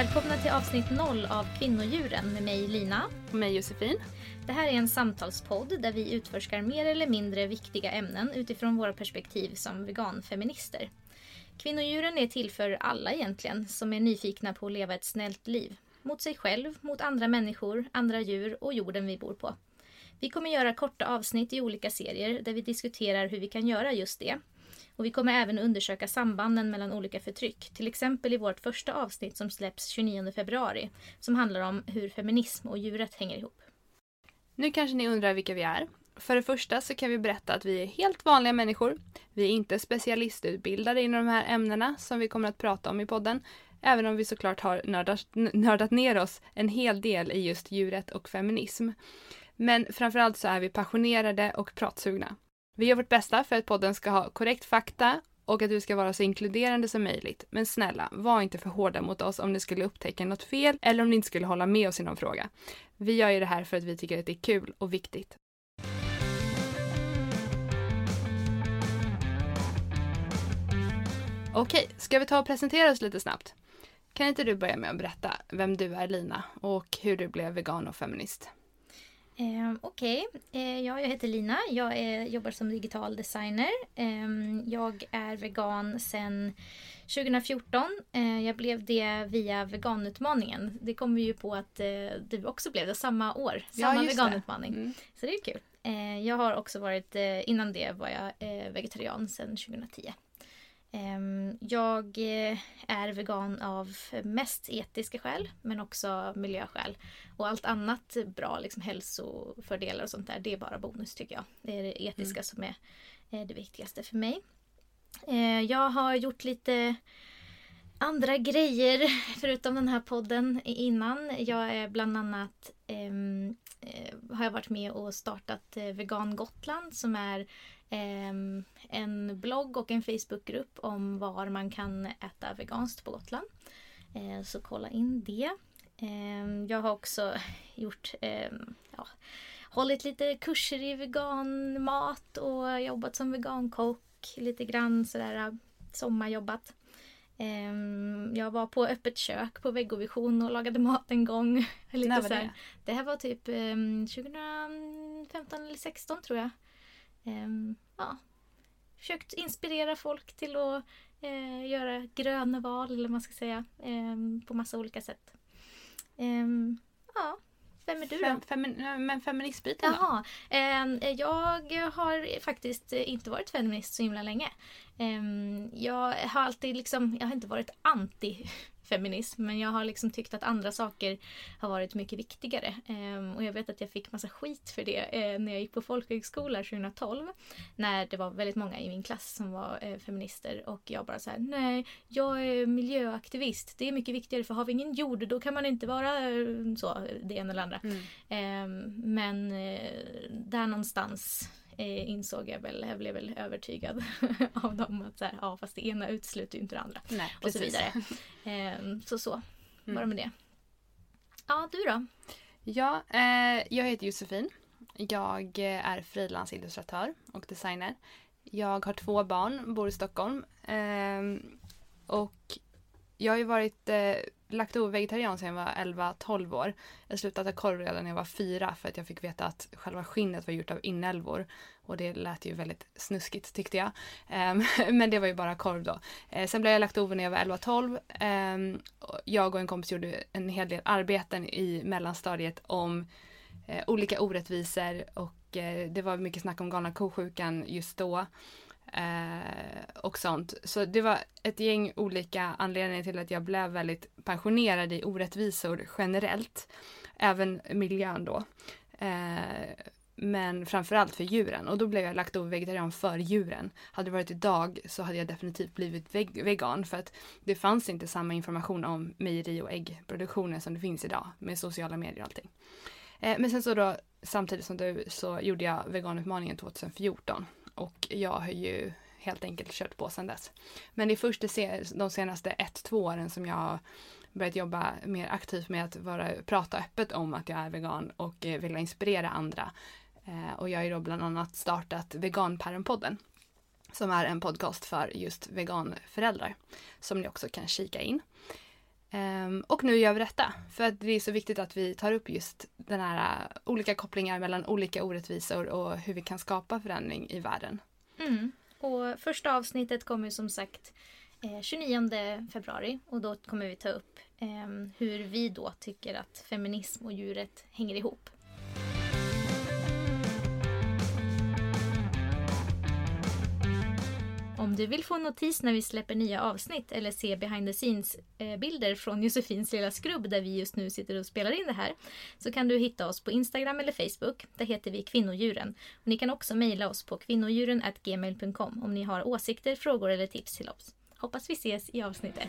Välkomna till avsnitt 0 av Kvinnodjuren med mig Lina. Och mig Josefin. Det här är en samtalspodd där vi utforskar mer eller mindre viktiga ämnen utifrån våra perspektiv som veganfeminister. Kvinnodjuren är till för alla egentligen som är nyfikna på att leva ett snällt liv. Mot sig själv, mot andra människor, andra djur och jorden vi bor på. Vi kommer göra korta avsnitt i olika serier där vi diskuterar hur vi kan göra just det. Och vi kommer även undersöka sambanden mellan olika förtryck. Till exempel i vårt första avsnitt som släpps 29 februari. Som handlar om hur feminism och djuret hänger ihop. Nu kanske ni undrar vilka vi är. För det första så kan vi berätta att vi är helt vanliga människor. Vi är inte specialistutbildade inom de här ämnena som vi kommer att prata om i podden. Även om vi såklart har nördat, nördat ner oss en hel del i just djuret och feminism. Men framförallt så är vi passionerade och pratsugna. Vi gör vårt bästa för att podden ska ha korrekt fakta och att du ska vara så inkluderande som möjligt. Men snälla, var inte för hårda mot oss om ni skulle upptäcka något fel eller om ni inte skulle hålla med oss i någon fråga. Vi gör ju det här för att vi tycker att det är kul och viktigt. Okej, ska vi ta och presentera oss lite snabbt? Kan inte du börja med att berätta vem du är Lina och hur du blev vegan och feminist? Eh, Okej, okay. eh, ja, jag heter Lina. Jag är, jobbar som digital designer. Eh, jag är vegan sedan 2014. Eh, jag blev det via veganutmaningen. Det kom ju på att eh, du också blev det samma år. Samma ja, veganutmaning. Mm. Så det är kul. Eh, jag har också varit, innan det var jag vegetarian sedan 2010. Ehm, jag eh, är vegan av mest etiska skäl men också miljöskäl. Och allt annat bra, liksom hälsofördelar och sånt där, det är bara bonus tycker jag. Det är det etiska mm. som är det viktigaste för mig. Eh, jag har gjort lite andra grejer förutom den här podden innan. Jag är bland annat ehm, eh, har jag varit med och startat Vegan Gotland som är Ehm, en blogg och en Facebookgrupp om var man kan äta veganskt på Gotland. Eh, så kolla in det. Ehm, jag har också gjort, ehm, ja, hållit lite kurser i veganmat och jobbat som vegankock lite grann sådär sommarjobbat. Jag var på öppet kök på Veggovision och lagade mat en gång. Lite När var det? Det här var typ 2015 eller 2016 tror jag ja, försökt inspirera folk till att eh, göra gröna val, eller vad man ska säga, eh, på massa olika sätt. Ehm, ja, vem är du då? Fem, men feministbiten Jaha, eh, jag har faktiskt inte varit feminist så himla länge. Eh, jag har alltid liksom, jag har inte varit anti feminism men jag har liksom tyckt att andra saker har varit mycket viktigare. Eh, och jag vet att jag fick massa skit för det eh, när jag gick på folkhögskola 2012. När det var väldigt många i min klass som var eh, feminister och jag bara såhär nej, jag är miljöaktivist. Det är mycket viktigare för har vi ingen jord då kan man inte vara eh, så, det ena eller andra. Mm. Ehm, men där någonstans eh, insåg jag väl, jag blev väl övertygad av dem att så här, ja fast det ena utesluter ju inte det andra. Nej, och så vidare. Eh, så så var det med det. Ja, du då? Ja, eh, jag heter Josefin. Jag är frilansillustratör och designer. Jag har två barn, bor i Stockholm. Eh, och jag har ju varit eh, lakto-vegetarian sedan jag var 11-12 år. Jag slutade äta korv redan när jag var fyra för att jag fick veta att själva skinnet var gjort av inälvor. Och det lät ju väldigt snuskigt tyckte jag. Um, men det var ju bara korv då. Uh, sen blev jag laktover när jag var 11-12. Um, ehm, jag och en kompis gjorde en hel del arbeten i mellanstadiet om uh, olika orättvisor och uh, det var mycket snack om galna kosjukan just då. Eh, och sånt. Så det var ett gäng olika anledningar till att jag blev väldigt pensionerad i orättvisor generellt. Även miljön då. Eh, men framförallt för djuren och då blev jag lagt vegetarian för djuren. Hade det varit idag så hade jag definitivt blivit veg vegan för att det fanns inte samma information om mejeri och äggproduktionen som det finns idag med sociala medier och allting. Eh, men sen så då samtidigt som du så gjorde jag veganutmaningen 2014 och jag har ju helt enkelt kört på sedan dess. Men det är först de senaste ett, två åren som jag har börjat jobba mer aktivt med att vara, prata öppet om att jag är vegan och vill vilja inspirera andra. Eh, och jag har ju då bland annat startat Veganpäronpodden som är en podcast för just veganföräldrar som ni också kan kika in. Ehm, och nu gör vi detta för att det är så viktigt att vi tar upp just den här äh, olika kopplingar mellan olika orättvisor och hur vi kan skapa förändring i världen. Mm. Och första avsnittet kommer som sagt eh, 29 februari och då kommer vi ta upp eh, hur vi då tycker att feminism och djuret hänger ihop. Om du vill få notis när vi släpper nya avsnitt eller se behind the scenes-bilder eh, från Josefins lilla skrubb där vi just nu sitter och spelar in det här så kan du hitta oss på Instagram eller Facebook. Där heter vi Kvinnodjuren. Och ni kan också mejla oss på kvinnodjuren.gmail.com om ni har åsikter, frågor eller tips till oss. Hoppas vi ses i avsnitt 1!